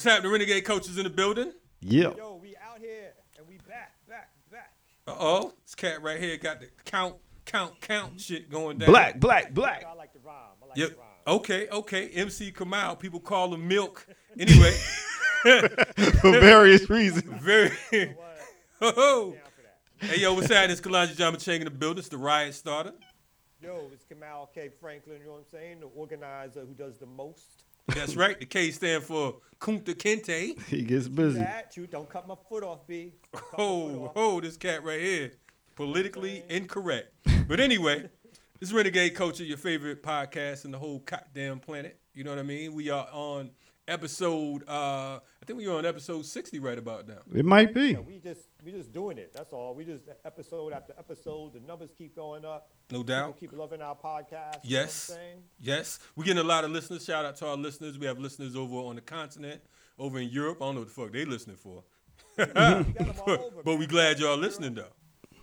What's happening, Renegade coaches in the building? Yeah. Yo, we out here and we back, back, back. Uh oh, this cat right here got the count, count, count shit going down. Black, black, black. I like the rhyme. I like Yep. the rhyme. Okay, okay. MC Kamau, people call him Milk. Anyway, For various reasons. very. Oh. Down for that. Hey yo, what's happening? It's Kalonji Jama Changa in the building. It's the riot starter. Yo, it's Kamau K. Franklin, you know what I'm saying? The organizer who does the most. That's right. The K stand for Kunta Kinte. He gets busy. That, you don't cut my foot off, B. Don't cut Oh, off. oh, this cat right here. Politically incorrect. But anyway, this is Renegade Culture, your favorite podcast in the whole goddamn planet. You know what I mean? We are on episode uh I think we are on episode 60 right about now. It might be. Yeah, we just we just doing it. That's all. We just episode after episode. The numbers keep going up. No People doubt. keep loving our podcast. Yes. You know what I'm? Yes. We're getting a lot of listeners. Shout out to our listeners. We have listeners over on the continent, over in Europe. I don't know what the fuck they listening for. We got 'em all over, but we glad y'all listening though.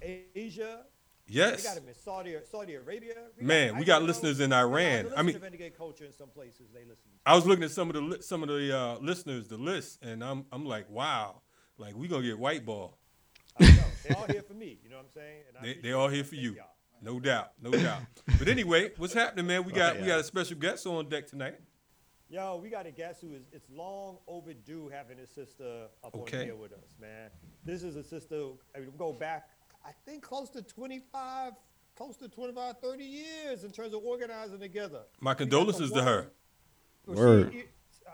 Asia. We Yes. got them in Saudi, Saudi Arabia. We Man, I we got didn't know- listeners in Iran. I mean- in some places they listen. I was looking at some of the some of the uh, listeners, the list, and I'm I'm like, wow, like we gonna get white ball. I know. They all here for me. You know what I'm saying? And They, they all here for you, y'all. no doubt, no doubt. But anyway, what's happening, man? We got we got a special guest on deck tonight. Yo, we got a guest who is it's long overdue having his sister up Okay. on here with us, man. This is a sister. I mean, go back, I think, close to 25, close to 25, 30 years in terms of organizing together. My We condolences to her. Word. She,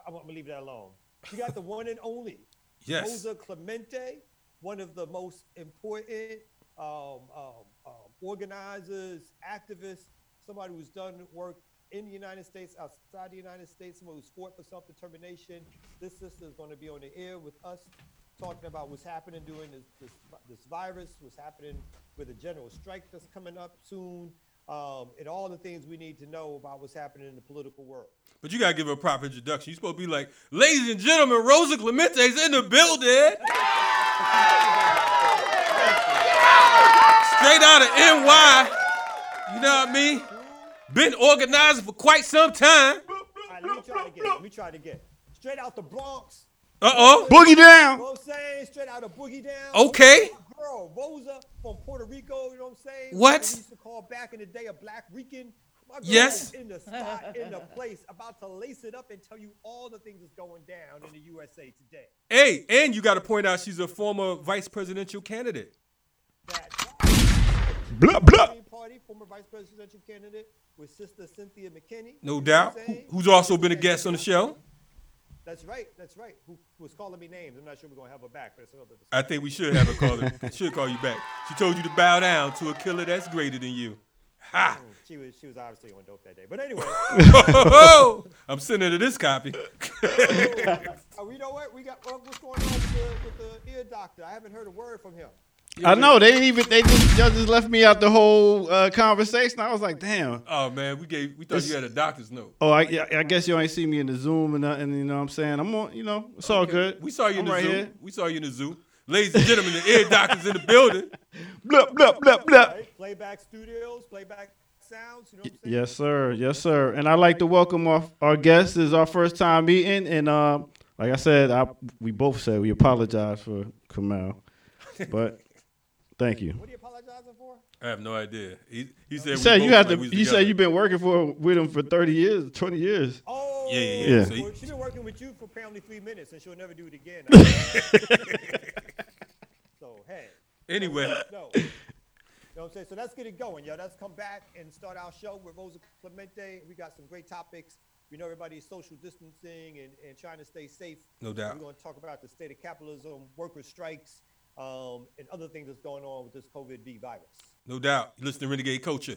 I'm gonna leave that alone. She got the one and only. Yes. Rosa Clemente, one of the most important um, um, um, organizers, activists, somebody who's done work in the United States, outside the United States, someone who's fought for self-determination. This sister is going to be on the air with us, talking about what's happening during this, this, this virus, what's happening with the general strike that's coming up soon, um, and all the things we need to know about what's happening in the political world. But you gotta give her a proper introduction. You're supposed to be like, ladies and gentlemen, Rosa Clemente's in the building. Straight out of NY. You know what I mean? Been organizing for quite some time. All right, let me try to get it. Let me try to get it. Straight out the Bronx. Uh oh. Boogie You down. know what I'm saying? Straight out of Boogie Down. Okay. Girl, Rosa from Puerto Rico, you know what I'm saying? What? We used to call back in the day a black Rican. My girl Yes. in the spot, in the place, about to lace it up and tell you all the things that's going down in the USA today. Hey, and you got to point out she's a former vice presidential candidate. That Blah, blah. Party, former vice presidential candidate with Sister Cynthia McKinney. No doubt. what Who's also been a guest on the show. That's right, that's right. Who was calling me names. I'm not sure we're going to have her back, but it's another discussion. I think we should have her call her. should call you back. She told you to bow down to a killer that's greater than you. Ha! She was, she was obviously on dope that day. But anyway. I'm sending her this copy. Uh, you know what? We got what's going on with the, with the ear doctor? I haven't heard a word from him. I know they didn't even they just y'all just left me out the whole uh, conversation. I was like, damn. Oh man, we gave we thought you had a doctor's note. Oh, I, yeah, I guess you ain't see me in the Zoom and nothing. You know what I'm saying? I'm on. You know, it's all good. We saw you in I'm the right zoo. here. We saw you in the zoo. Ladies and gentlemen, the ear doctor's in the building. Blah blah blah blah. Right? Playback studios, playback sounds. You know what I'm saying? Yes, sir. Yes, sir. And I'd like to welcome our, our guests. This is our first time meeting, and uh, like I said, I, we both said we apologize for Kamau, but thank you. What are you apologizing for? I have no idea. He, he said You we said you both had like to. we was You said together. you've been working for with him for thirty years, twenty years. Oh, Yeah, yeah, yeah. So he- well, she's been working with you for apparently three minutes, and she'll never do it again. so hey, Anyway, no. You know what I'm saying? So let's get it going, yo. Let's come back and start our show with Rosa Clemente. We got some great topics. We know everybody's social distancing and, and trying to stay safe. No doubt. We're going to talk about the state of capitalism, worker strikes, um, and other things that's going on with this COVID-B virus. no doubt. You listen to Renegade Culture.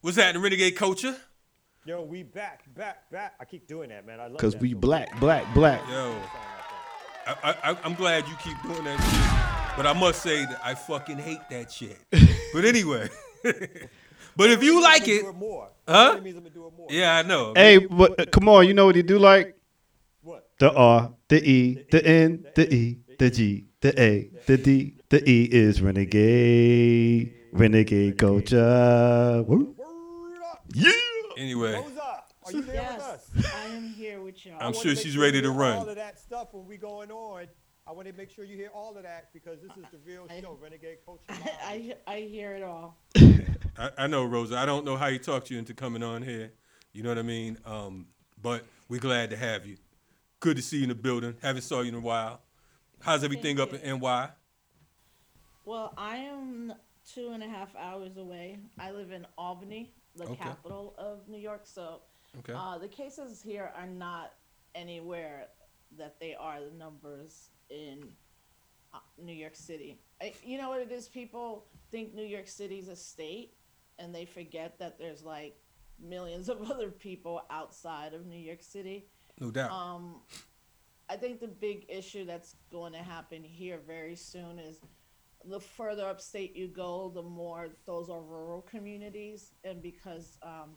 What's happening, Renegade Culture? Yo, we back, back, back. I keep doing that, man. I love Cause that we so black, black, black. Yo. I, I, I'm glad you keep doing that shit. But I must say that I fucking hate that shit. But anyway. but if you like it, do it more. Huh? That means I'm gonna do it more. yeah, I know. Hey, but come on, you know what he do like? What? The R, the E, the N, the E, the G, the A, the D, the E is renegade, renegade culture. Woo. Yeah. Anyway, are you there Yes, with us? I am here with y'all. I I'm sure she's ready to run. All of that stuff when we going on. I want to make sure you hear all of that because this is the real I- show, Renegade Culture. Live. I, I hear it all. I, I know Rosa. I don't know how he talked you into coming on here. You know what I mean? Um, but we're glad to have you. Good to see you in the building. Haven't saw you in a while. How's everything up in NY? Well, I am two and a half hours away. I live in Albany, the Okay. capital of New York. So Okay. uh, the cases here are not anywhere that they are the numbers in uh, New York City. I, you know what it is? People think New York City's a state, and they forget that there's like millions of other people outside of New York City. no doubt. Um, I think the big issue that's going to happen here very soon is the further upstate you go, the more those are rural communities, and because um,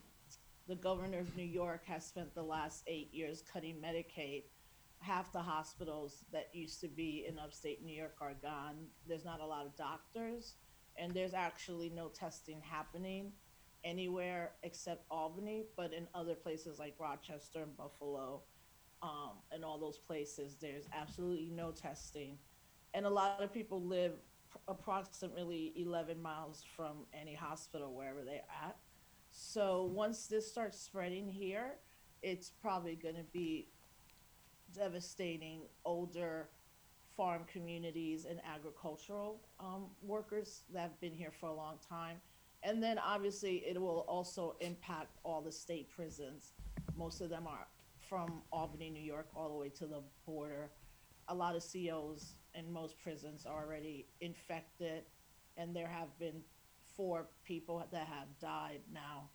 the governor of New York has spent the last eight years cutting Medicaid, half the hospitals that used to be in upstate New York are gone. There's not a lot of doctors, and there's actually no testing happening anywhere except Albany, but in other places like Rochester and Buffalo, um, and all those places, there's absolutely no testing. And a lot of people live approximately 11 miles from any hospital, wherever they're at. So once this starts spreading here, it's probably going to be devastating older farm communities and agricultural um, workers that have been here for a long time. And then obviously it will also impact all the state prisons. Most of them are from Albany, New York, all the way to the border. A lot of COs in most prisons are already infected, and there have been four people that have died now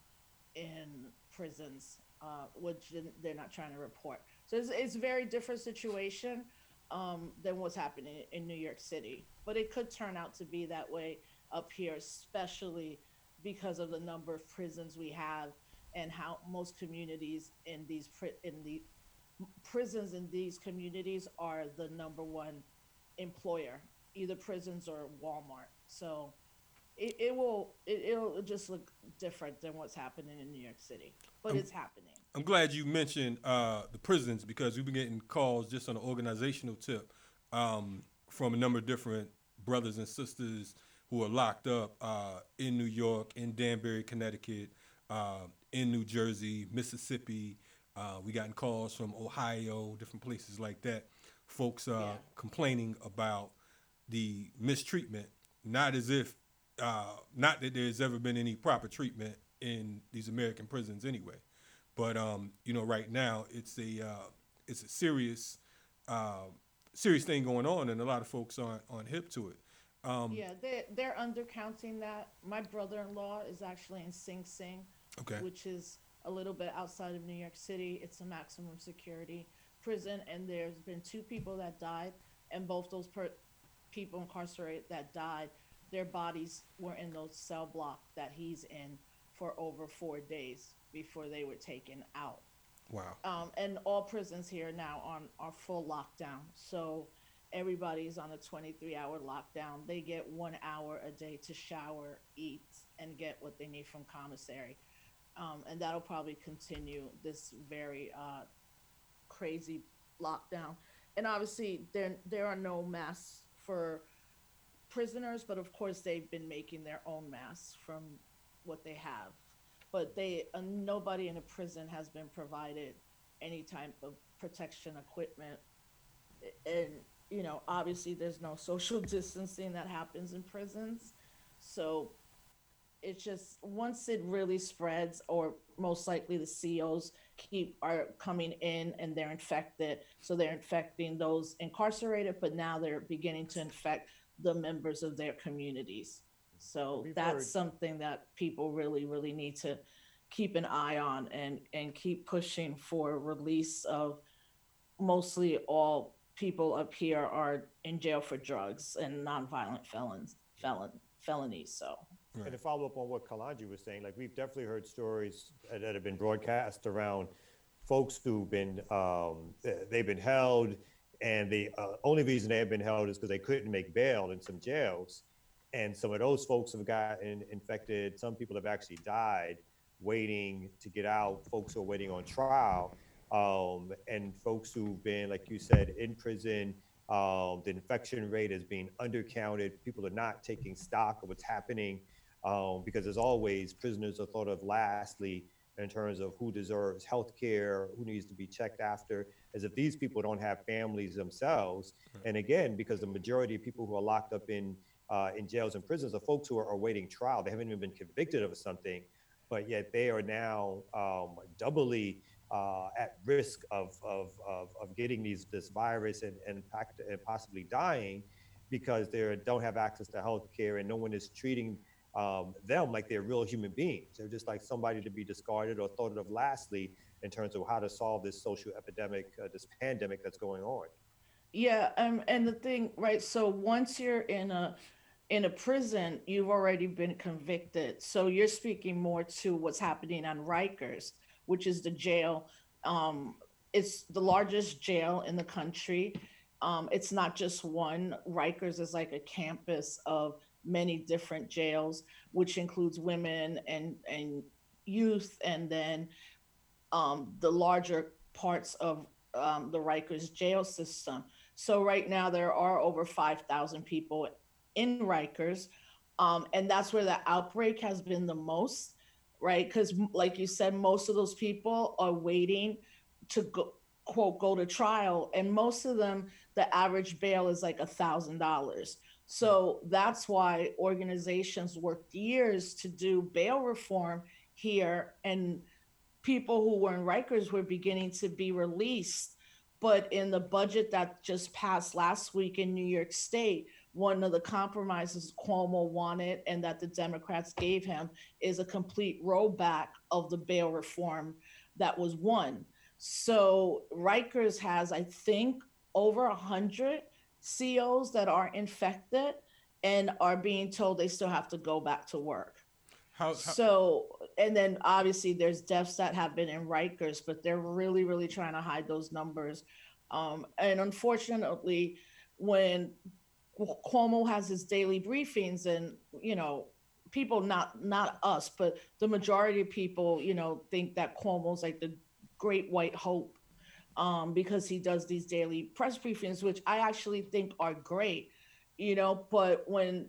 in prisons, uh, which they're not trying to report. So it's, it's a very different situation um, than what's happening in New York City. But it could turn out to be that way up here, especially because of the number of prisons we have and how most communities in these in the prisons in these communities are the number one employer, either prisons or Walmart. So it, it will it, it'll just look different than what's happening in New York City, but Um, it's happening. I'm glad you mentioned uh, the prisons because we've been getting calls just on an organizational tip um, from a number of different brothers and sisters who are locked up uh, in New York, in Danbury, Connecticut, uh, in New Jersey, Mississippi. Uh, we gotten calls from Ohio, different places like that. Folks uh, Yeah. complaining about the mistreatment, not as if, uh, not that there's ever been any proper treatment in these American prisons anyway. But um, you know, right now it's a uh, it's a serious uh, serious thing going on, and a lot of folks aren't on hip to it. Um, yeah, they they're undercounting that. My brother-in-law is actually in Sing Sing, Okay. which is a little bit outside of New York City. It's a maximum security prison, and there's been two people that died, and both those per- people incarcerated that died, their bodies were in those cell block that he's in for over four days before they were taken out. Wow. Um, and all prisons here now on are full lockdown. So everybody's on a 23 hour lockdown. They get one hour a day to shower, eat, and get what they need from commissary. Um, and that'll probably continue this very uh, crazy lockdown. And obviously, there there are no masks for prisoners, but of course they've been making their own masks from what they have. But they uh, nobody in a prison has been provided any type of protection equipment, and you know obviously there's no social distancing that happens in prisons, so it's just once it really spreads, or most likely the COs keep are coming in and they're infected, so they're infecting those incarcerated, but now they're beginning to infect the members of their communities. So We've that's heard- something that people really, really need to keep an eye on and and keep pushing for release of mostly all people up here are in jail for drugs and nonviolent felons felon felonies. So And to follow up on what Kalonji was saying, like we've definitely heard stories uh, that have been broadcast around folks who've been um, they've been held, and the uh, only reason they have been held is because they couldn't make bail in some jails, and some of those folks have gotten infected. Some people have actually died waiting to get out. Folks who are waiting on trial, um, and folks who've been, like you said, in prison. Um, the infection rate is being undercounted. People are not taking stock of what's happening um, because, as always, prisoners are thought of lastly in terms of who deserves health care, who needs to be checked after, as if these people don't have families themselves. And again, because the majority of people who are locked up in uh, in jails and prisons are folks who are awaiting trial. They haven't even been convicted of something, but yet they are now um, doubly uh, at risk of, of, of, of, getting these this virus and, and, and possibly dying because they don't have access to health care and no one is treating um, them like they're real human beings. They're just like somebody to be discarded or thought of lastly in terms of how to solve this social epidemic, uh, this pandemic that's going on. Yeah, um, and the thing, right? So once you're in a in a prison, you've already been convicted. So you're speaking more to what's happening on Rikers, which is the jail. Um, it's the largest jail in the country. Um, it's not just one. Rikers is like a campus of many different jails, which includes women and and youth, and then um, the larger parts of um, the Rikers jail system. So right now there are over five thousand people in Rikers, um, and that's where the outbreak has been the most, right? Because like you said, most of those people are waiting to go quote go to trial, and most of them the average bail is like a thousand dollars. So that's why organizations worked years to do bail reform here, and people who were in Rikers were beginning to be released. But in the budget that just passed last week in New York State, one of the compromises Cuomo wanted and that the Democrats gave him is a complete rollback of the bail reform that was won. So Rikers has, I think, over a hundred COs that are infected and are being told they still have to go back to work. How, how, so, and then obviously there's deaths that have been in Rikers, but they're really, really trying to hide those numbers. Um, and unfortunately, when Cuomo has his daily briefings, and you know, people not not us, but the majority of people, you know, think that Cuomo's like the great white hope um, because he does these daily press briefings, which I actually think are great, you know. But when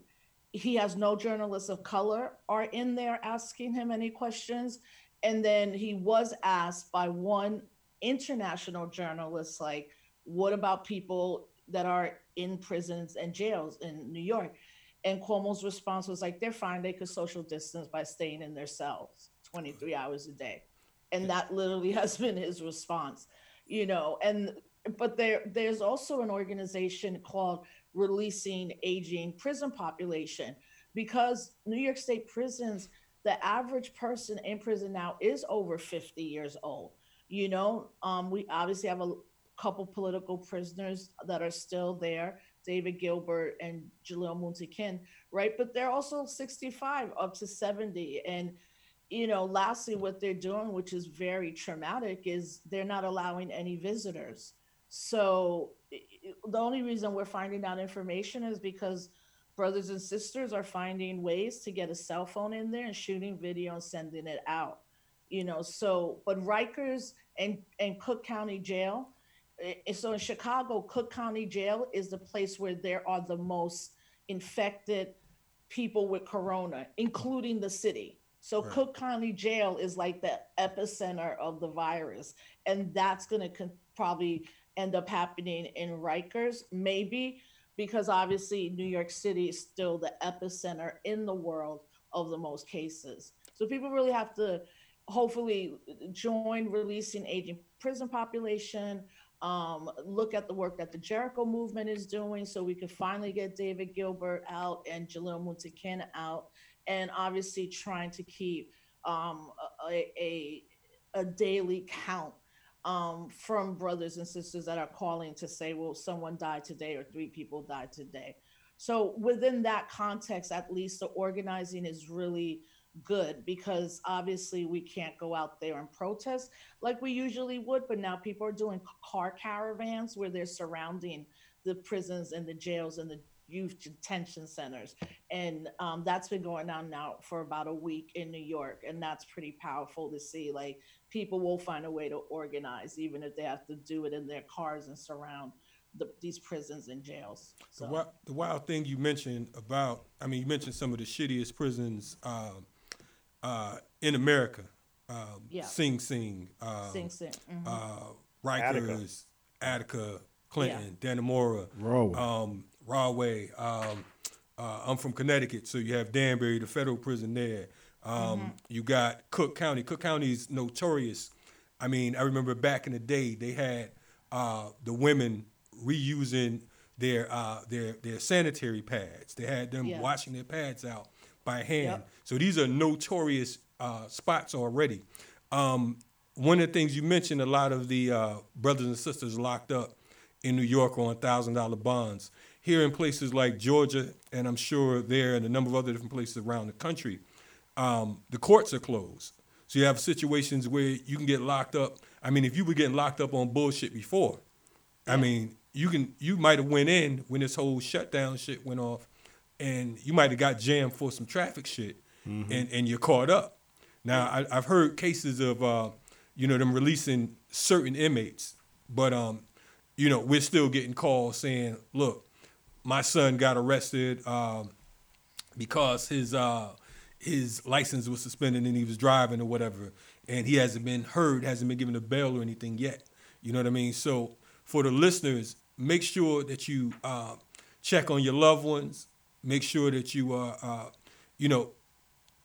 he has no journalists of color are in there asking him any questions, and then he was asked by one international journalist, like, "What about people that are in prisons and jails in New York?" And Cuomo's response was like, "They're fine. They could social distance by staying in their cells 23 hours a day." And that literally has been his response you know, and but there there's also an organization called Releasing Aging Prison Population because New York State prisons, the average person in prison now is over 50 years old. You know, um, we obviously have a couple political prisoners that are still there, David Gilbert and Jalil Muntaqim, right? But they're also 65 up to 70. And you know, lastly, what they're doing, which is very traumatic, is they're not allowing any visitors. So the only reason we're finding out information is because brothers and sisters are finding ways to get a cell phone in there and shooting video and sending it out. You know, so but Rikers and and Cook County Jail. Eh, so in Chicago, Cook County Jail is the place where there are the most infected people with corona, including the city. So right. Cook County Jail is like the epicenter of the virus, and that's going to con- probably end up happening in Rikers, maybe because obviously New York City is still the epicenter in the world of the most cases. So people really have to hopefully join releasing aging prison population. Um, look at the work that the Jericho movement is doing so we can finally get David Gilbert out and Jalil Muntaqim out and obviously trying to keep um, a, a, a, daily count um, from brothers and sisters that are calling to say, well, someone died today or three people died today. So within that context, at least the organizing is really good because obviously we can't go out there and protest like we usually would, but now people are doing car caravans where they're surrounding the prisons and the jails and the youth detention centers. And um, that's been going on now for about a week in New York. And that's pretty powerful to see. Like people will find a way to organize, even if they have to do it in their cars and surround the, these prisons and jails. The, wild, the wild thing you mentioned about, I mean, you mentioned some of the shittiest prisons um, uh, in America. Um, Yeah. Sing Sing, uh, Sing Sing. mhm. uh, Rikers, Attica, Clinton, Yeah. Dannemora, um, Rahway. Um, uh, I'm from Connecticut, so you have Danbury, the federal prison there. Um, You got Cook County. Cook County is notorious. I mean, I remember back in the day, they had uh, the women reusing their uh, their their sanitary pads. They had them Yes. washing their pads out by hand. Yep. So these are notorious uh, spots already. Um, one of the things you mentioned, a lot of the uh, brothers and sisters locked up in New York on thousand dollar bonds. Here in places like Georgia, and I'm sure there and a number of other different places around the country, um, the courts are closed. So you have situations where you can get locked up. I mean, if you were getting locked up on bullshit before, I mean, you can you might have went in when this whole shutdown shit went off, and you might have got jammed for some traffic shit, and and you're caught up. Now I, I've heard cases of uh, you know them releasing certain inmates, but um, you know we're still getting calls saying, look, my son got arrested um, because his uh, his license was suspended and he was driving or whatever, and he hasn't been heard, hasn't been given a bail or anything yet. You know what I mean? So for the listeners, make sure that you uh, check on your loved ones. Make sure that you are, uh, you know,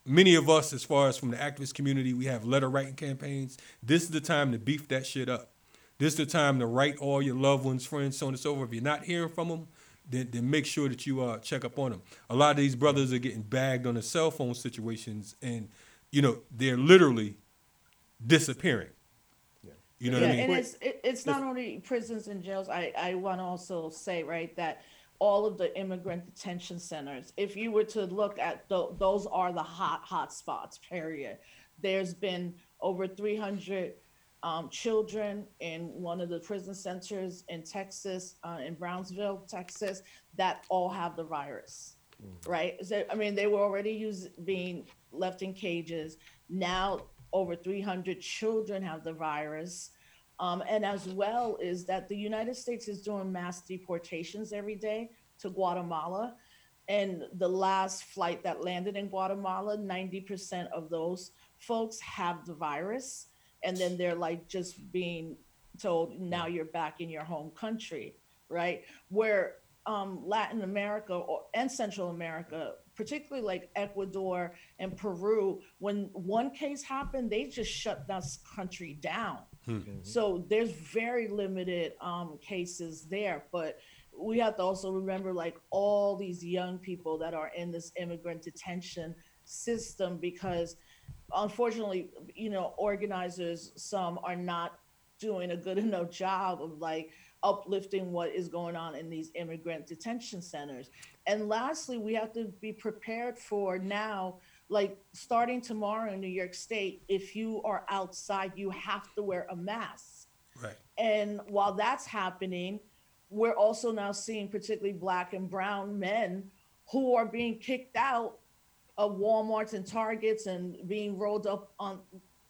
many of us, as far as from the activist community, we have letter writing campaigns. This is the time to beef that shit up. This is the time to write all your loved ones, friends, so on and so forth. If you're not hearing from them, then, then make sure that you uh, check up on them. A lot of these brothers are getting bagged on the cell phone situations, and you know they're literally disappearing. You know yeah, what I mean? and it's it, it's not only prisons and jails. I I want to also say right that all of the immigrant detention centers. If you were to look at th- those are the hot hot spots. Period. There's been over 300 um, children in one of the prison centers in Texas, uh, in Brownsville, Texas, that all have the virus. Right. So I mean, they were already used being left in cages. Now over 300 children have the virus. Um, and as well is that the United States is doing mass deportations every day to Guatemala. And the last flight that landed in Guatemala, 90% of those folks have the virus. And then they're like just being told, now you're back in your home country, right? Where um, Latin America or, and Central America, particularly like Ecuador and Peru, when one case happened, they just shut that country down. So there's very limited um, cases there, but we have to also remember like all these young people that are in this immigrant detention system because unfortunately, you know, organizers, some are not doing a good enough job of like uplifting what is going on in these immigrant detention centers. And lastly, we have to be prepared for now, like starting tomorrow in New York State, if you are outside, you have to wear a mask. Right. And while that's happening, we're also now seeing particularly black and brown men who are being kicked out of Walmarts and Targets and being rolled up on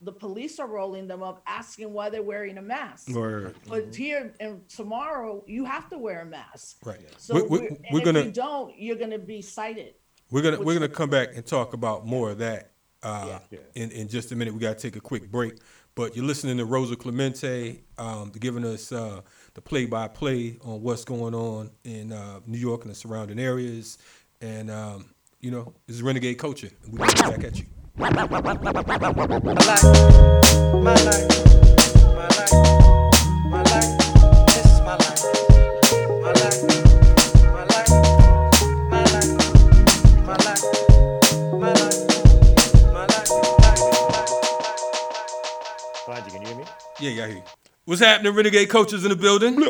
the police are rolling them up asking why they're wearing a mask. Or But here and tomorrow you have to wear a mask. Right. So We're- we're, we're- we're if gonna- you don't, you're gonna be cited. We're gonna we're gonna come back and talk about more of that uh, Yeah. in in just a minute. We gotta take a quick break. But you're listening to Rosa Clemente, um, giving us uh, the play-by-play on what's going on in uh, New York and the surrounding areas. And um, you know, this is Renegade Culture, and we're gonna get back at you. My life, my life, my life, this is my life. My life, my life, my life, my life, my life, my life, Behind you, can you hear me? Yeah, yeah, I hear you. What's happening, Renegade Coaches in the building?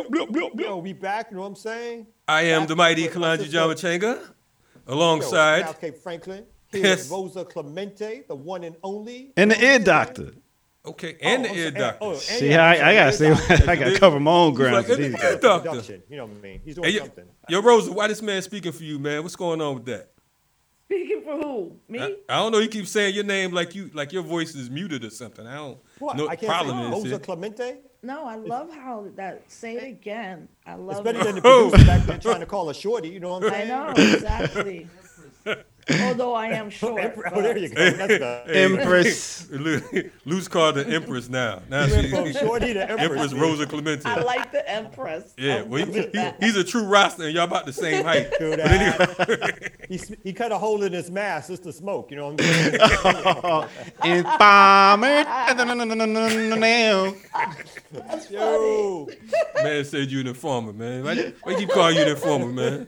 Yo, we back. You know what I'm saying? I am Back the mighty with my alongside South Cape Franklin. Here Yes. Rosa Clemente, the one and only. And the You ear doctor. Okay, and Oh, the I'm ear sorry, oh, doctor. oh, See, yeah, I, I'm I sorry, gotta ear say. I gotta cover my own He's ground. like, for "Hey, these doctor. You know what I mean? He's doing Hey, yo, something. yo, Rosa, why this man speaking for you, man? What's going on with that? Speaking for who? Me? I, I don't know. You keep saying your name like you like your voice is muted or something. I don't What? know I what the can't problem say is. Rosa here. Clemente? No, I love how that. Say it again. I love. It's love better it. than the producer back there trying to call a shorty. You know what I'm saying? I saying? know exactly. Although I am short. Oh, there you go. That's the. Empress. Lou's called the Empress now. Now You went from she's shorty to empress. Empress Rosa Clemente. I like the Empress. Yeah, I'm well, he, he- he's a true roster, and y'all about the same height. Do But anyway, he, he cut a hole in his mask just to smoke. You know what I'm saying? Embalmer. Yo. man said you an informer, man. Why, why you keep calling you an informer, man?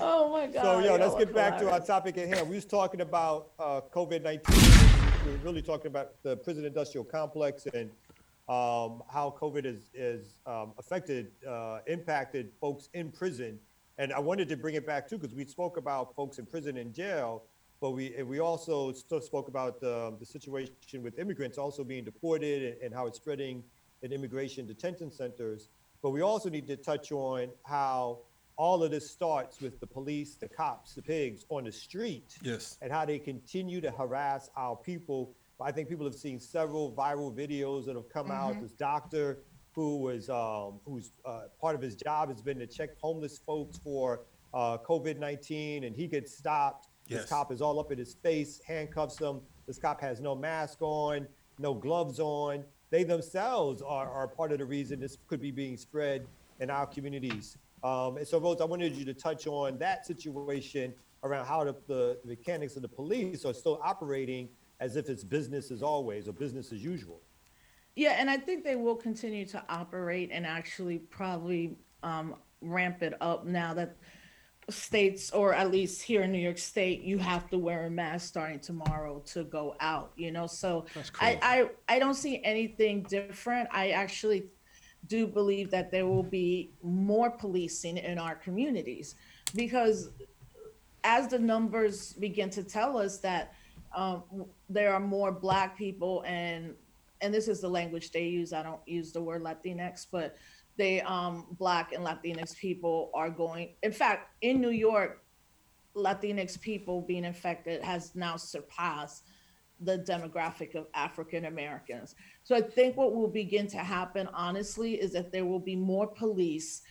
Oh my God. So, yo, let's get back to our topic at hand. We was talking about uh, COVID 19. We were really talking about the prison industrial complex and um, how COVID is um, affected, uh, impacted folks in prison. And I wanted to bring it back too, because we spoke about folks in prison and jail, but we, and we also still spoke about the, the situation with immigrants also being deported and, and how it's spreading in immigration detention centers. But we also need to touch on how all of this starts with the police, the cops, the pigs on the street Yes. and how they continue to harass our people. I think people have seen several viral videos that have come out. This doctor who was um, who's uh, part of his job has been to check homeless folks for uh, COVID nineteen, and he gets stopped. Yes. This cop is all up in his face, handcuffs him. This cop has no mask on, no gloves on. They themselves are, are part of the reason this could be being spread in our communities. Um, and so, Rose, I wanted you to touch on that situation around how the, the, the mechanics of the police are still operating as if it's business as always or business as usual. Yeah, and I think they will continue to operate and actually probably um, ramp it up now that states, or at least here in New York State, you have to wear a mask starting tomorrow to go out. You know, so I, I I don't see anything different. I actually do believe that there will be more policing in our communities. Because as the numbers begin to tell us that um, there are more black people and and this is the language they use i don't use the word latinx but they um, black and latinx people are going in fact in new york latinx people being infected has now surpassed the demographic of african americans so i think what will begin to happen honestly is that there will be more police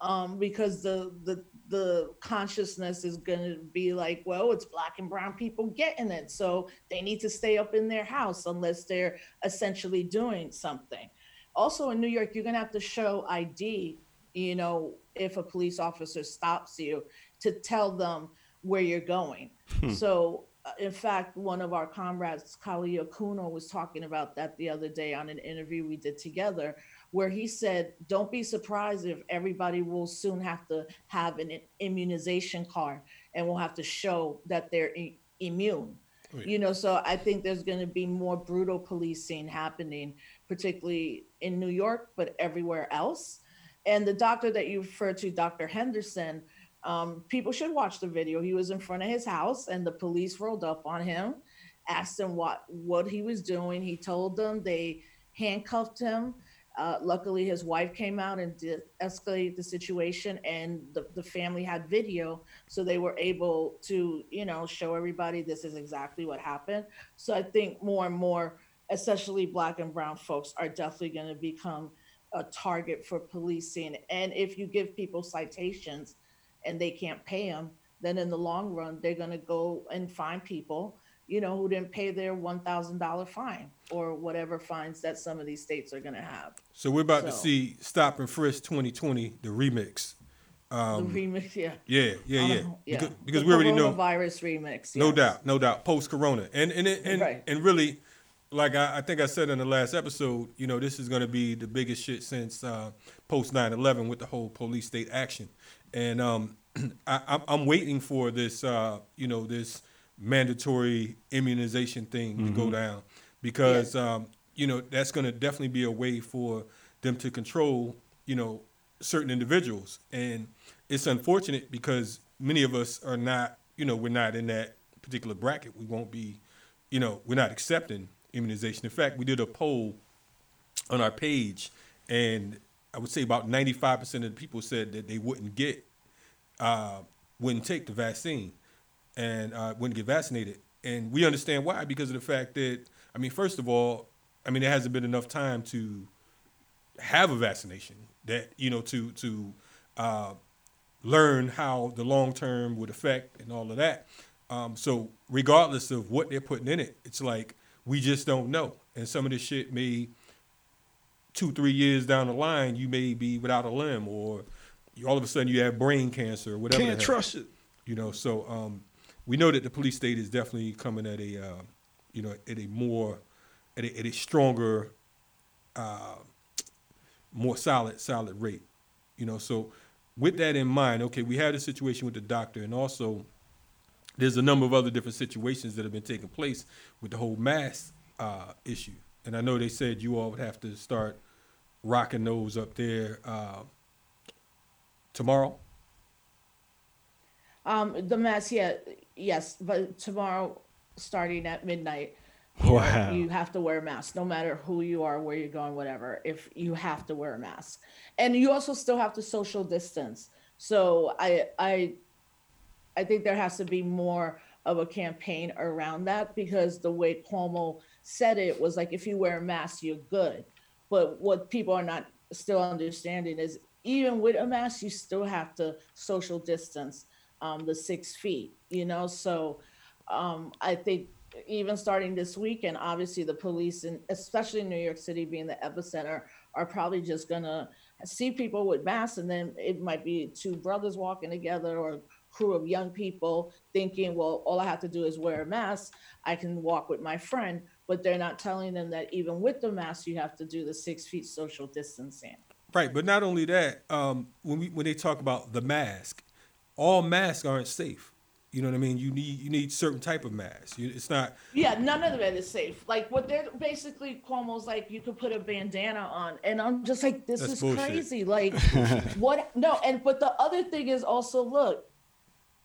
um, because the the the consciousness is going to be like, well, it's black and brown people getting it, so they need to stay up in their house unless they're essentially doing something. Also, in New York, you're going to have to show ID. You know, if a police officer stops you, to tell them where you're going. So, uh, in fact, one of our comrades, Kali Akuno, was talking about that the other day on an interview we did together, where he said, Don't be surprised if everybody will soon have to have an immunization card and will have to show that they're i- immune. Oh, yeah. You know, so I think there's going to be more brutal policing happening, particularly in New York, but everywhere else. And the doctor that you referred to, Dr. Henderson, um, people should watch the video. He was in front of his house, and the police rolled up on him, asked him what what he was doing. He told them they handcuffed him. Uh, luckily, his wife came out and did escalate the situation, and the, the family had video, so they were able to, you know, show everybody this is exactly what happened. So I think more and more, especially Black and Brown folks, are definitely going to become a target for policing. And if you give people citations and they can't pay them, then in the long run, they're going to go and find people, you know, who didn't pay their $1,000 fine or whatever fines that some of these states are going to have. So we're about to see Stop and Frisk 2020, the remix. the Um, remix, yeah. yeah, yeah, yeah. Uh, yeah. Because, because we already know. Coronavirus remix. No doubt, no doubt. Post Corona, and and it- and Right. and really, like I, I think I said in the last episode, you know, this is going to be the biggest shit since uh, post 9/11 with the whole police state action, and um, I, I'm, I'm waiting for this, uh, you know, this mandatory immunization thing to go down. Because um, you know that's going to definitely be a way for them to control, you know, certain individuals, and it's unfortunate because many of us are not, you know, we're not in that particular bracket, we won't be, you know, we're not accepting immunization. In fact, we did a poll on our page, and I would say about 95% of the people said that they wouldn't get, uh, wouldn't take the vaccine and uh, wouldn't get vaccinated. And we understand why, because of the fact that, I mean, first of all, I mean, there hasn't been enough time to have a vaccination that, you know, to, to uh, learn how the long term would affect and all of that. Um, so regardless of what they're putting in it, it's like we just don't know. And some of this shit may two, three years down the line, you may be without a limb, or you, all of a sudden you have brain cancer, or whatever. Can't trust it. You know, so um, we know that the police state is definitely coming at a, uh, you know, at a more, at a, at a stronger, uh, more solid, solid rate. You know, so with that in mind, okay, we had a situation with the doctor, and also there's a number of other different situations that have been taking place with the whole mask uh, issue. And I know they said you all would have to start rocking those up there uh, tomorrow. Um, the mass, yeah, yes, but tomorrow, starting at midnight, Wow. you have to wear a mask, no matter who you are, where you're going, whatever. If you have to wear a mask, and you also still have to social distance. So I, I, I think there has to be more of a campaign around that because the way Cuomo said it was like, if you wear a mask, you're good. But what people are not still understanding is even with a mask, you still have to social distance um, the six feet, you know? So um, I think even starting this weekend, obviously the police and especially New York City being the epicenter are probably just gonna see people with masks and then it might be two brothers walking together or crew of young people thinking, well, all I have to do is wear a mask. I can walk with my friend, but they're not telling them that even with the mask, you have to do the six feet social distancing. Right, but not only that, um, when we when they talk about the mask, all masks aren't safe. You know what I mean? You need you need certain type of mask. You, it's not Yeah, none of it is safe. Like what they're basically Cuomo's like, you could put a bandana on, and I'm just like, this That's is bullshit. crazy. Like, what? No, and but the other thing is also, look,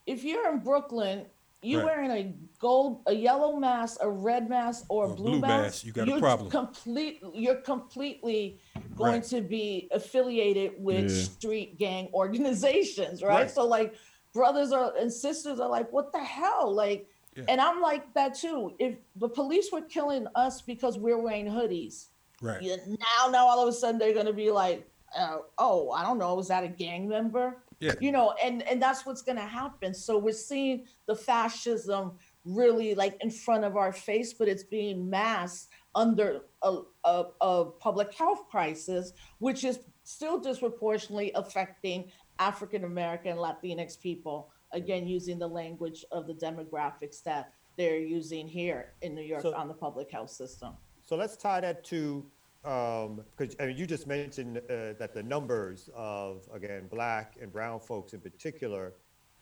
if you're in Brooklyn, you Right. wearing a gold, a yellow mask, a red mask, or a blue, blue mask, mask, you got a you're problem. Complete, you're completely going Right. to be affiliated with Yeah. street gang organizations, right? Right. So like, brothers are and sisters are like, what the hell, like. Yeah. And I'm like that too. If the police were killing us because we're wearing hoodies, right. now now all of a sudden they're gonna be like, uh, oh, I don't know, was that a gang member? Yeah. You know, and and that's what's gonna happen. So we're seeing the fascism really like in front of our face, but it's being masked under a, a, a public health crisis, which is still disproportionately affecting African American and Latinx people. Again, using the language of the demographics that they're using here in New York So- on the public health system. So let's tie that to, because I mean, you just mentioned uh, that the numbers of, again, black and brown folks in particular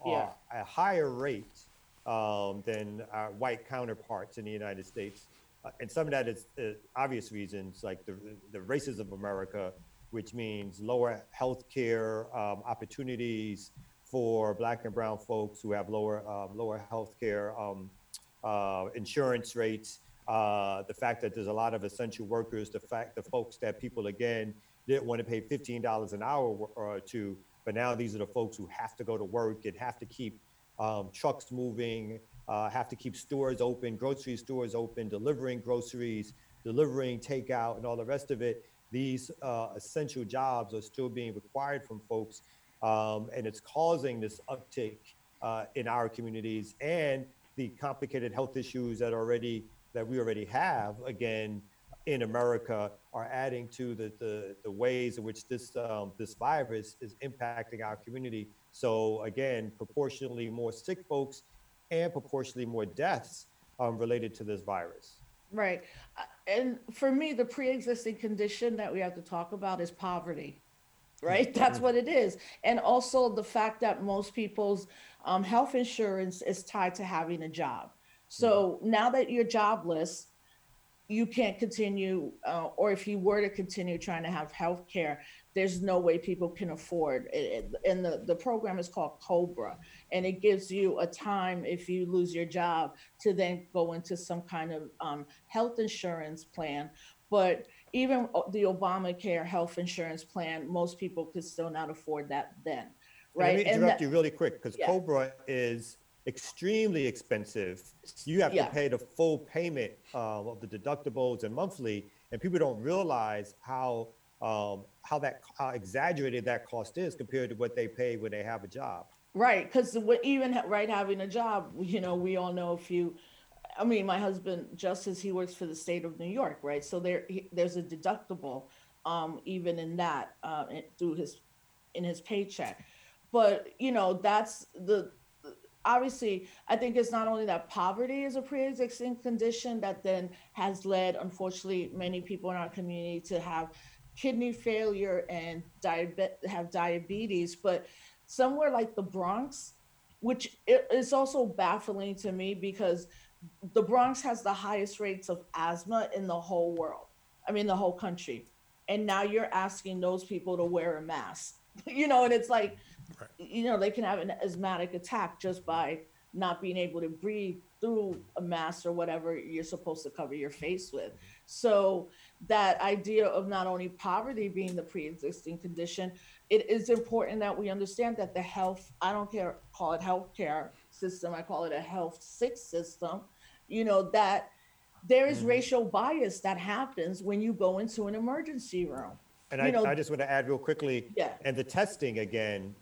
are at a higher rate um, than our white counterparts in the United States. Uh, and some of that is uh, obvious reasons, like the, the races of America, which means lower health care um, opportunities for black and brown folks who have lower, um, lower health care um, uh, insurance rates, uh, the fact that there's a lot of essential workers, the fact the folks that people again didn't want to pay $15 an hour or two, but now these are the folks who have to go to work and have to keep um, trucks moving, uh, have to keep stores open, grocery stores open, delivering groceries, delivering takeout, and all the rest of it. These uh, essential jobs are still being required from folks, um, and it's causing this uptick uh, in our communities and the complicated health issues that already that we already have again in America are adding to the the, the ways in which this um, this virus is impacting our community. So again, proportionally more sick folks and proportionally more deaths um, related to this virus. Right. Uh, And for me, the pre-existing condition that we have to talk about is poverty. Right? That's what it is. And also the fact that most people's um, health insurance is tied to having a job. So now that you're jobless, you can't continue, uh, or if you were to continue trying to have health care, there's no way people can afford it. And the, the program is called Cobra, and it gives you a time if you lose your job to then go into some kind of um, health insurance plan. But even the Obamacare health insurance plan, most people could still not afford that then, right? Let me interrupt that- you really quick because Yeah. Cobra is extremely expensive. You have Yeah. to pay the full payment uh, of the deductibles and monthly, and people don't realize how um, how that how exaggerated that cost is compared to what they pay when they have a job. Right, because even right having a job, you know, we all know if you, I mean, my husband Justice, he works for the state of New York, right? So there, he, there's a deductible, um, even in that, uh, through his, in his paycheck. But you know, that's the, obviously, I think it's not only that poverty is a pre-existing condition that then has led, unfortunately, many people in our community to have kidney failure and diabetes, have diabetes, but somewhere like the Bronx, which is also baffling to me because the Bronx has the highest rates of asthma in the whole world. I mean, the whole country. And now you're asking those people to wear a mask, you know, and it's like, you know, they can have an asthmatic attack just by not being able to breathe through a mask or whatever you're supposed to cover your face with. So that idea of not only poverty being the pre-existing condition, it is important that we understand that the health, I don't care, call it healthcare system, I call it a health sick system, you know, that there is mm-hmm. racial bias that happens when you go into an emergency room. And I, know- I just want to add real quickly, Yeah. and the testing again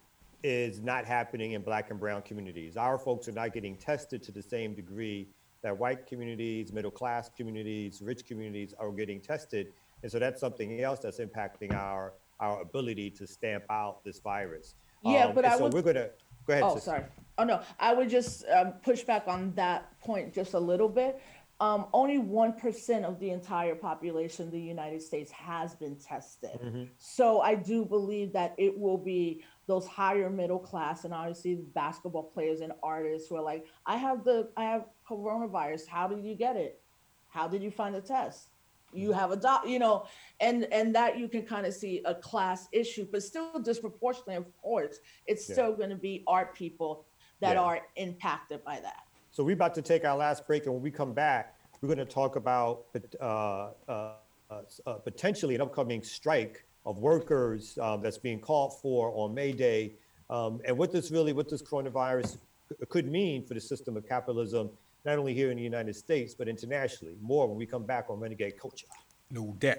is not happening in black and brown communities. Our folks are not getting tested to the same degree that white communities, middle class communities, rich communities are getting tested. And so that's something else that's impacting our, our ability to stamp out this virus. Yeah, Um, but I so would- we're gonna, go ahead. Oh, sis. sorry. Oh, no, I would just um, push back on that point just a little bit. Um, only 1% of the entire population of the United States has been tested. So I do believe that it will be those higher middle class and obviously basketball players and artists who are like, I have the, I have coronavirus. How did you get it? How did you find the test? You have a doc, you know, and and that you can kind of see a class issue, but still disproportionately, of course, it's Yeah. still going to be art people that Yeah. are impacted by that. So we're about to take our last break, and when we come back, we're going to talk about uh, uh, uh, uh, potentially an upcoming strike of workers um, that's being called for on May Day, um, and what this really, what this coronavirus c- could mean for the system of capitalism, not only here in the United States but internationally. More when we come back on Renegade Culture. No doubt.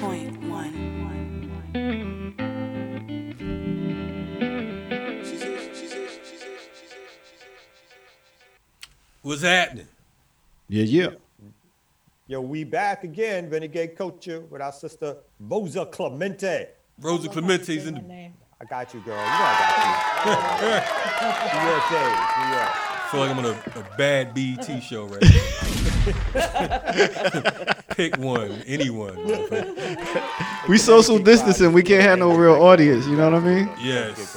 Point one. What's happening? Yeah, yeah. Yo, we back again, Renegade Culture, uh, with our sister Rosa Clemente. Rosa Clemente's in the. name. I got you, girl. You know I got you. New York days, New York. I feel like I'm on a, a bad BET show right now. Pick one, anyone. We social distancing. We can't have no real audience. You know what I mean? Forgive Yes.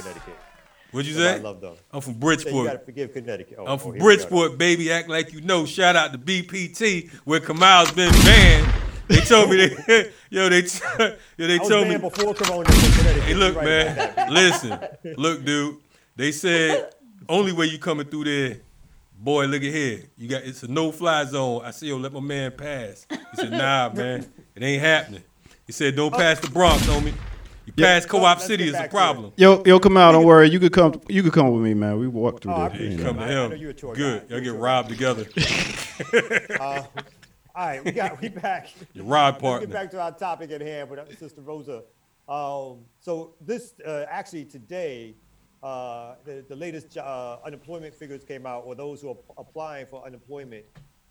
What'd you say? I love them. I'm from Say you Bridgeport. gotta forgive Connecticut. Oh, I'm oh, from go. Bridgeport, baby. Act like you know. Shout out to BPT, where Kamau's been banned. They told me they, yo, they, t- yo, they told me. before Corona Connecticut. Hey, look, right man. Listen, look, dude. They said only way you coming through there, boy. Look at here. You got it's a no fly zone. I said, yo, let my man pass. He said, nah, man, it ain't happening. He said, don't oh. pass the Bronx, homie. You pass Co-op Let's City is a back to it. problem. Yo, yo, come out. Don't worry. You could come. You could come with me, man. We walk through Oh, I there. you You know. come to I- I him. you're a tour Good. guide. Y'all get robbed together. All right, we got we back. Your ride Let's get partner. back to our topic at hand with our Sister Rosa. Um, so this uh, actually today, uh, the, the latest uh, unemployment figures came out, or those who are applying for unemployment,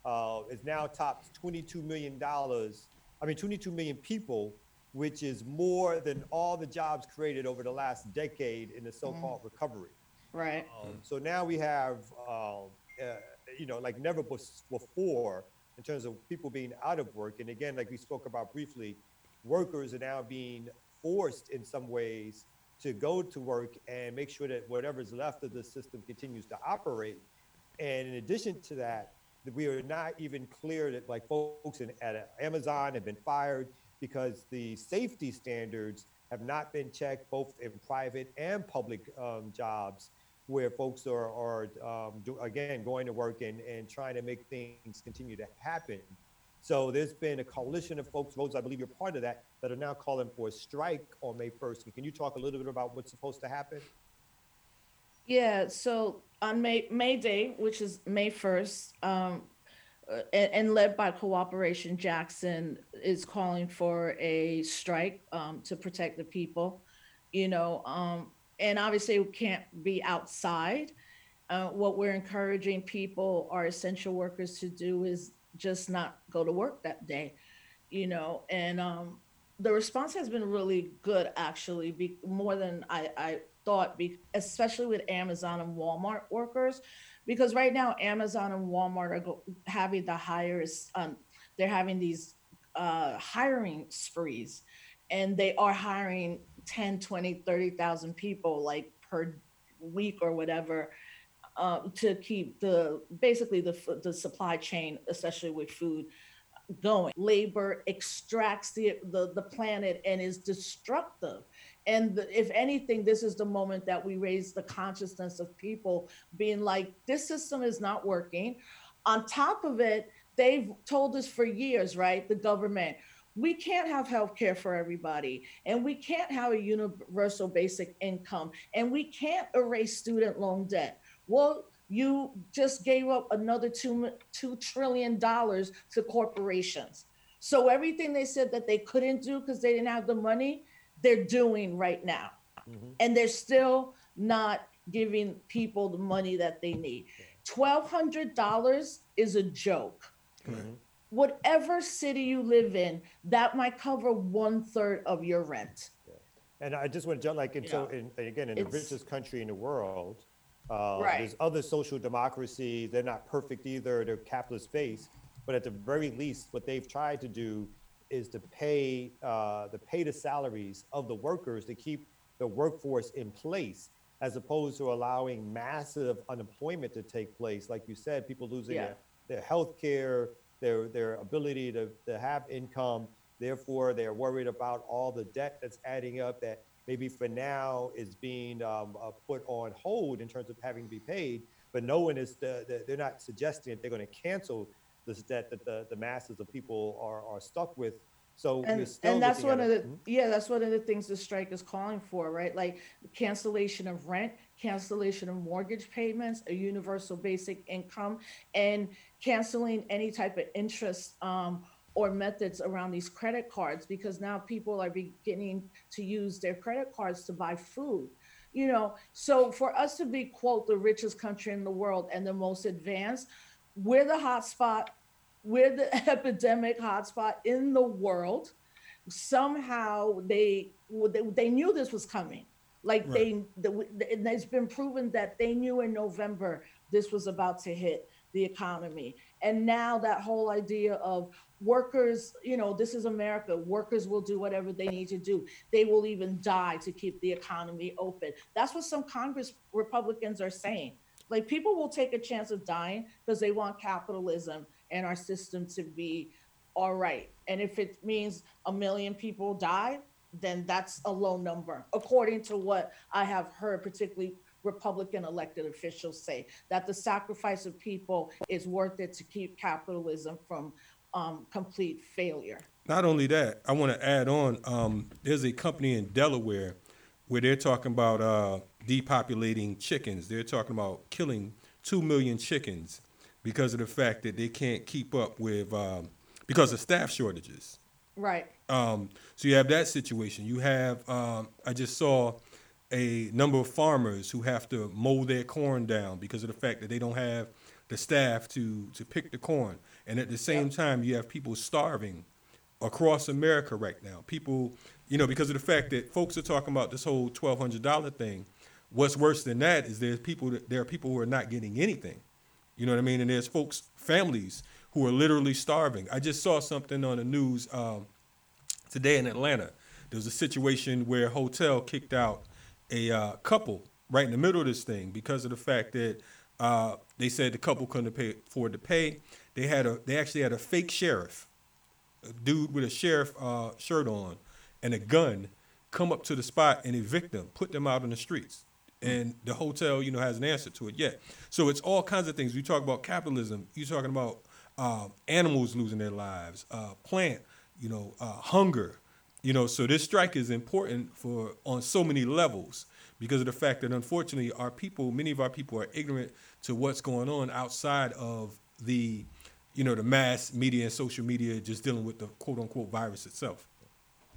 uh, is now topped 22 million dollars. I mean, 22 million people, which is more than all the jobs created over the last decade in the so-called recovery. Right. Um, so now we have, um, uh, you know, like never before in terms of people being out of work. And again, like we spoke about briefly, workers are now being forced in some ways to go to work and make sure that whatever's left of the system continues to operate. And in addition to that, that we are not even clear that like folks in, at Amazon have been fired because the safety standards have not been checked both in private and public um, jobs where folks are, are um, do, again going to work and, and trying to make things continue to happen. So there's been a coalition of folks, Rose, I believe you're part of that, that are now calling for a strike on May 1st. Can you talk a little bit about what's supposed to happen? Yeah, so on May May Day, which is May first, um, and, and led by Cooperation Jackson, is calling for a strike um, to protect the people. You know, um, and obviously we can't be outside. Uh, what we're encouraging people, our essential workers, to do is just not go to work that day. You know, and um, the response has been really good, actually, be, more than I, I thought, be, especially with Amazon and Walmart workers, because right now Amazon and Walmart are go, having the highest, um, they're having these uh, hiring sprees, and they are hiring 10, 20, 30,000 people like per week or whatever. Uh, to keep the basically the the supply chain, especially with food, going. Labor extracts the, the, the planet and is destructive. And if anything, this is the moment that we raise the consciousness of people being like, this system is not working. On top of it, they've told us for years, right? The government, we can't have health care for everybody, and we can't have a universal basic income, and we can't erase student loan debt. Well, you just gave up another two two trillion dollars to corporations. So everything they said that they couldn't do because they didn't have the money, they're doing right now, mm-hmm. and they're still not giving people the money that they need. Twelve hundred dollars is a joke. Mm-hmm. Whatever city you live in, that might cover one third of your rent. And I just want to jump like, and so, in, again, in the richest country in the world, uh, Right. There's other social democracies, they're not perfect either, they're capitalist based, but at the very least, what they've tried to do is to pay, uh, to pay the salaries of the workers to keep the workforce in place, as opposed to allowing massive unemployment to take place, like you said, people losing Yeah. their, their health care, their, their ability to, to have income, therefore, they're worried about all the debt that's adding up that maybe for now is being um, uh, put on hold in terms of having to be paid, but no one is, the, the, they're not suggesting that they're going to cancel this debt that the, the masses of people are, are stuck with. So we're and, still and that's one of the Mhm. yeah that's one of the things the strike is calling for right like cancellation of rent cancellation of mortgage payments a universal basic income and canceling any type of interest um, or methods around these credit cards because now people are beginning to use their credit cards to buy food you know so for us to be quote the richest country in the world and the most advanced we're the hot spot we're the epidemic hotspot in the world. Somehow they they, they knew this was coming. Like they, the, and it's been proven that they knew in November this was about to hit the economy. And now that whole idea of workers, you know, this is America. Workers will do whatever they need to do. They will even die to keep the economy open. That's what some Congress Republicans are saying. Like people will take a chance of dying because they want capitalism and our system to be all right. And if it means a million people die, then that's a low number, according to what I have heard, particularly Republican elected officials say, that the sacrifice of people is worth it to keep capitalism from um, complete failure. Not only that, I want to add on. Um, there's a company in Delaware where they're talking about uh, depopulating chickens. They're talking about killing two million chickens because of the fact that they can't keep up with um, because of staff shortages. Right. Um, so you have that situation. You have um, I just saw a number of farmers who have to mow their corn down because of the fact that they don't have the staff to to pick the corn. And at the same time, you have people starving across America right now. People, you know, because of the fact that folks are talking about this whole twelve hundred dollar thing. What's worse than that is there's people that, there are people who are not getting anything. You know what I mean? And there's folks, families who are literally starving. I just saw something on the news um, today in Atlanta. There was a situation where a hotel kicked out a uh, couple right in the middle of this thing because of the fact that Uh, they said the couple couldn't pay, afford to pay. They had a they actually had a fake sheriff, a dude with a sheriff uh, shirt on and a gun, come up to the spot and evict them, put them out on the streets. And the hotel, you know, has an answer to it yet. So it's all kinds of things. You talk about capitalism. You're talking about uh, animals losing their lives, uh, plant, you know, uh, hunger. You know, so this strike is important for on so many levels because of the fact that unfortunately our people, many of our people are ignorant to what's going on outside of the, you know, the mass media and social media just dealing with the quote unquote virus itself.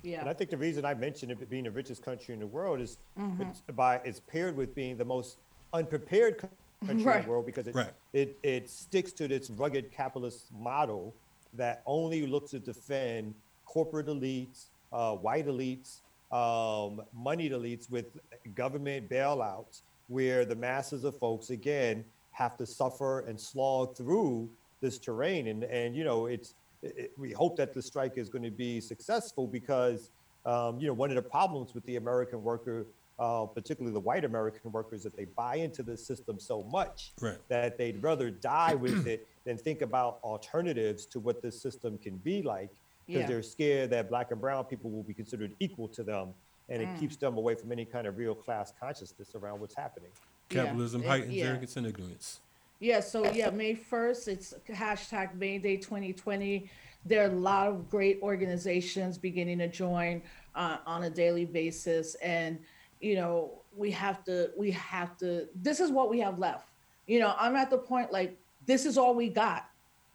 Yeah. And I think the reason I mentioned it being the richest country in the world is Mm-hmm. it's by it's paired with being the most unprepared co- country in the world because it, Right. it it sticks to this rugged capitalist model that only looks to defend corporate elites, uh, white elites, um, moneyed elites with government bailouts, where the masses of folks again have to suffer and slog through this terrain. And and you know it's it, we hope that the strike is going to be successful because um, you know one of the problems with the American worker, uh, particularly the white American workers, that they buy into the system so much Right. that they'd rather die with it than think about alternatives to what this system can be like because Yeah. they're scared that black and brown people will be considered equal to them and it keeps them away from any kind of real class consciousness around what's happening Capitalism it- heightens yeah. arrogance and ignorance. Yeah, so yeah, May 1st, it's hashtag May Day 2020. There are a lot of great organizations beginning to join uh, on a daily basis. And, you know, we have to, we have to, this is what we have left. You know, I'm at the point like, this is all we got.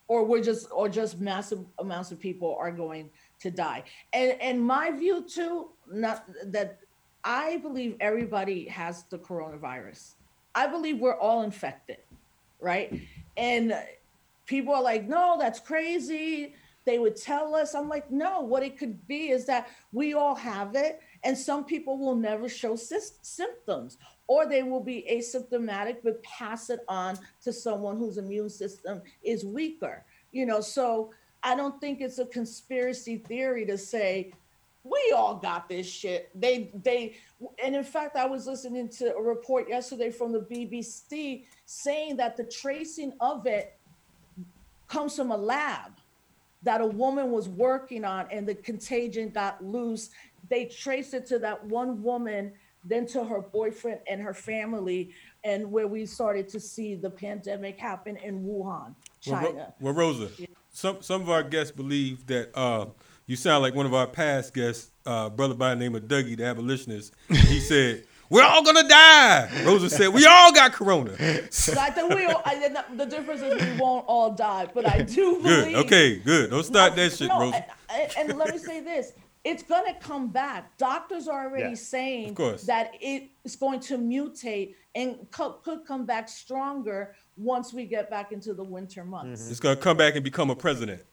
Or we're just, or just massive amounts of people are going to die. And, and my view too, not that I believe everybody has the coronavirus. I believe we're all infected right? Hmm. And people are like, no, that's crazy. They would tell us. I'm like, no, what it could be is that we all have it, and some people will never show sys- symptoms, or they will be asymptomatic but pass it on to someone whose immune system is weaker. You know, so I don't think it's a conspiracy theory to say we all got this shit. They they and in fact, I was listening to a report yesterday from the BBC saying that the tracing of it comes from a lab that a woman was working on and the contagion got loose. They traced it to that one woman, then to her boyfriend and her family, and where we started to see the pandemic happen in Wuhan, Well, China. well, Rosa, some some of our guests believe that uh, you sound like one of our past guests, uh, brother by the name of Dougie, the abolitionist. He said, "We're all gonna die." Rosa said, "We all got corona." So I think we all, I, the difference is we won't all die, but I do believe. Good. Okay. Good. Don't start No, that shit, no, Rosa. And, and let me say this: it's gonna come back. Doctors are already Yeah. saying that it's going to mutate and co- could come back stronger once we get back into the winter months. It's gonna come back and become a president.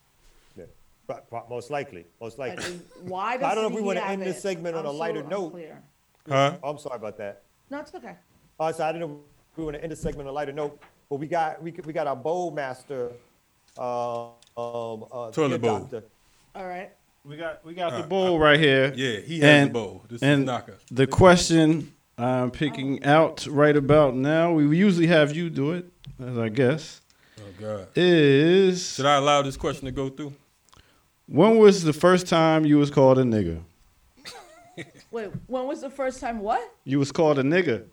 Yeah. but, but most likely most likely mean, why? I don't know if we wanna end this segment on I'm a lighter so note. Huh? oh, i'm sorry about that No, it's okay. Uh, so I didn't know if we want to end the segment on a lighter note, but we got we, we got our bowl master, uh, um, uh, Toilet ear bowl. doctor. All right. We got we got the bowl right here. Yeah, he has And- the bowl. This and is Naka. The question I'm picking out right about now, we usually have you do it, as I guess, Oh God. is Should I allow this question to go through? When was the first time you was called a nigger? Wait, when was the first time? What? You was called a nigger,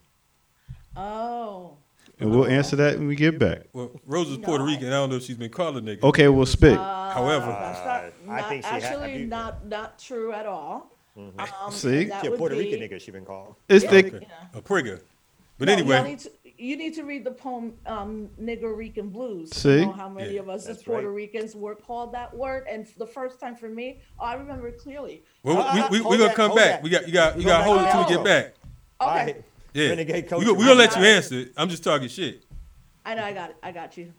Oh. and we'll answer that when we get back. Well, Rosa's Puerto No. Rican. I don't know if she's been called a nigga. Okay, we'll spit. However, That's not, I not- think she ha- actually have you- not not true at all. Um, See? and that Yeah, would Puerto be- Rican nigga she been called. it's Yeah. the okay. a prigger. But No, anyway, y'all need to, you need to read the poem um, "Nigger Rican Blues." to See? know how many Yeah, of us as Puerto right. Ricans were called that word, and for the first time for me, oh, I remember it clearly. well, Uh, we, we, hold we gonna come back. that. We got you got you got to hold to it till we get back. All Okay, right. Yeah, Renegade We're gonna, gonna let you Alright. answer. it. I'm just talking shit. I know, I got it, I got you.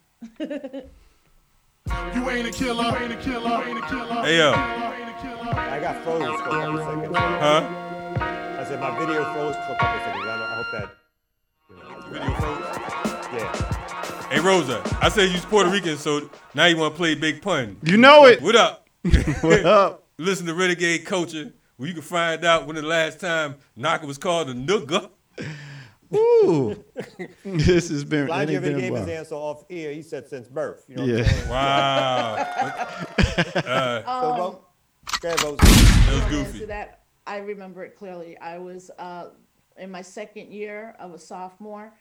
You ain't a killer, you ain't a killer, you ain't a killer. Hey yo, I got froze for a couple seconds. huh? I said my video froze for a couple seconds. I hope that. Video folks. Yeah. Hey Rosa, I said you's Puerto Rican, so now you want to play big pun. you know it. What up? What up? Listen to Renegade Culture, where you can find out when the last time Naka was called a nigga. Ooh. this has been. Blind it ain't already been gave his answer off air. He said since birth. You know what Yeah. I'm saying? Wow. uh, So, Um, Ro- go ahead, Rosa. that was goofy. answer that, I remember it clearly. I was uh, in my second year of a sophomore.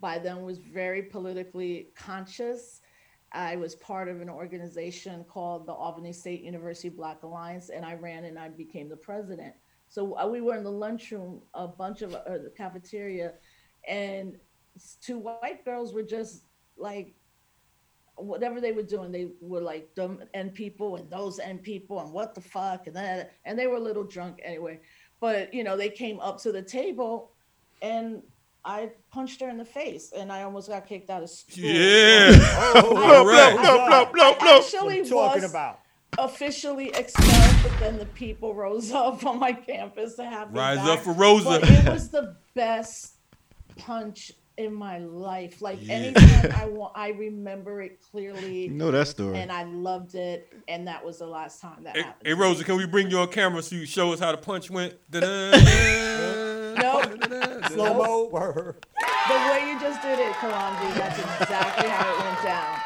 By then, was very politically conscious. I was part of an organization called the Albany State University Black Alliance, and I ran and I became the president. So uh, we were in the lunchroom, a bunch of uh, the cafeteria, and two white girls were just like whatever they were doing, they were like dumb and people and those and people and what the fuck and that and they were a little drunk anyway. But you know, they came up to the table and I punched her in the face and I almost got kicked out of school. Yeah. Oh, oh All right. Blow, blow, blow, I blow. actually What you talking was about? officially expelled, but then the people rose up on my campus to have me Rise back. up for Rosa. But it was the best punch in my life. Like Yeah. anytime I want, I remember it clearly You know that story. and I loved it. And that was the last time that Hey, happened. hey to me. Rosa, can we bring you on camera so you show us how the punch went? Nope. Slow mo. The way you just did it, Kalonji, that's exactly how it went down.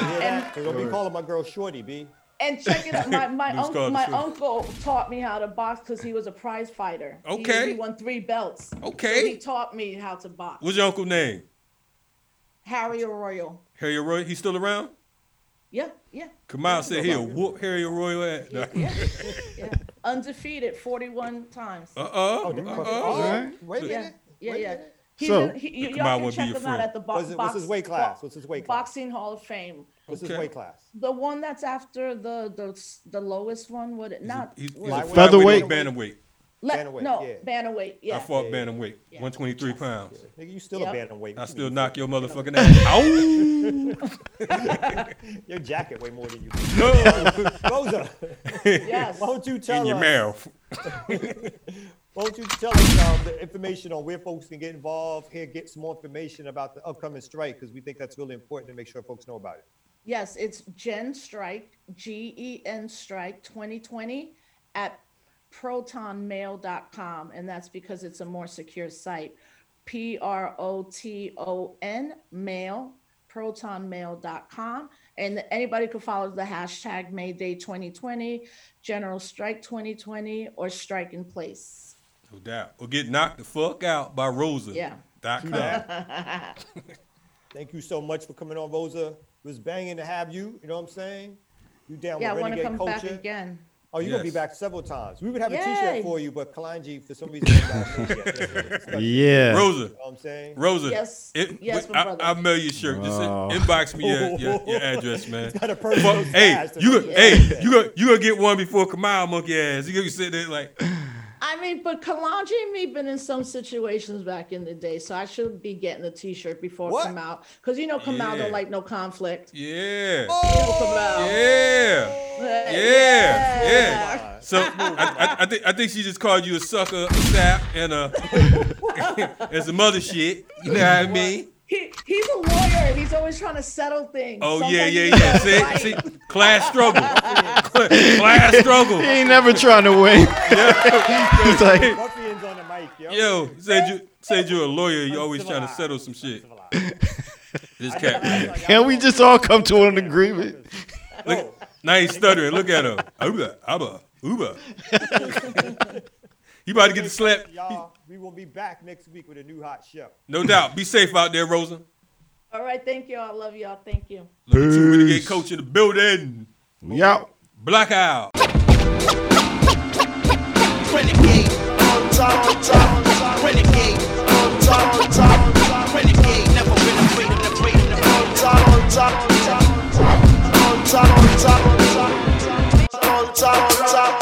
You hear And- that? Cause don't be calling my girl Shorty, B. And check it out, my my, Loose uncle, my uncle taught me how to box because he was a prize fighter. Okay. he, won three belts. Okay. so he taught me how to box. What's your uncle name? Harry Arroyo. Harry Roy. He still around? Yeah, yeah, Kamau said he'll whoop Harry Royal ass. yeah, yeah, yeah. Undefeated, forty-one times. Uh Oh, uh. the- Uh oh, uh. wait a yeah, minute. yeah, Wait a yeah. minute. He's So- in, he, y- y'all can check your him out at the bo- What's, it, what's his weight class? What's his weight class? Boxing Hall of Fame. What's Okay. his weight class? The one that's after the the the lowest one. Would it not? He's, he's what- a featherweight Featherweight. bantamweight. let- bantamweight, no, yeah. bantamweight. Yeah. I fought Yeah. bantamweight, Yeah. 123 pounds. Nigga, you still Yep. a bantamweight. I still knock your motherfucking ass. Out. Your jacket way more than you. Ow! Rosa, Yes. why don't you tell In your us? mouth. Why don't you tell us um, the information on where folks can get involved? Here, get some more information about the upcoming strike because we think that's really important to make sure folks know about it. Yes, it's Gen Strike, G E N Strike 2020 at protonmail.com. And that's because it's a more secure site. P R O T O N mail, protonmail.com. And anybody could follow the hashtag Mayday 2020, General Strike 2020, or Strike in Place. No doubt. Or get knocked the fuck out by Rosa. Yeah. Dot that. Thank you so much for coming on, Rosa. It was banging to have you. You know what I'm saying? You down Yeah, I with want to come back again. Oh, you're gonna be back several times. We would have a Yay. T-shirt for you, but Kalonji for some reason. is not doing it yet. You Yeah. Rosa. know what I'm saying? Rosa. Yes. It, Yes, my I, brother. I'll mail you a shirt. Just Oh. inbox me your, your, your address, man. Got a personal Fuck, hey, you look go, hey, you go, you gonna get one before Kamau monkey ass. You gonna sit there like, I mean, but Kalonji and me been in some situations back in the day, so I should be getting a T-shirt before What? come out. Cause you know come Yeah. don't like no conflict. yeah, You know Kamau. yeah, yeah, yeah. So I, I, I think I think she just called you a sucker, a sap, and a and some other shit. You know what I mean? He, he's a lawyer. He's always trying to settle things. Oh yeah, Sometimes yeah, he yeah. See, right. see, class struggle, class struggle. He ain't never trying to win. Yeah. He's like, Ruffians on the mic, yo. Yo, said you said you're a lawyer. You always trying to settle some shit. This cat can we just all come to an agreement? Look, Now he's stuttering. Look at him. Uber, Abba, Uber. You about to get the slap. Y'all, we will be back next week with a new hot show. No doubt. Be safe out there, Rosa. All right, thank you. I love y'all. Thank you. Peace. Renegade coach in the building. We out. Blackout. Renegade on top. on. Renegade on top. on. Renegade never been afraid of the afraid on top. on top. on top. on top. on on on on.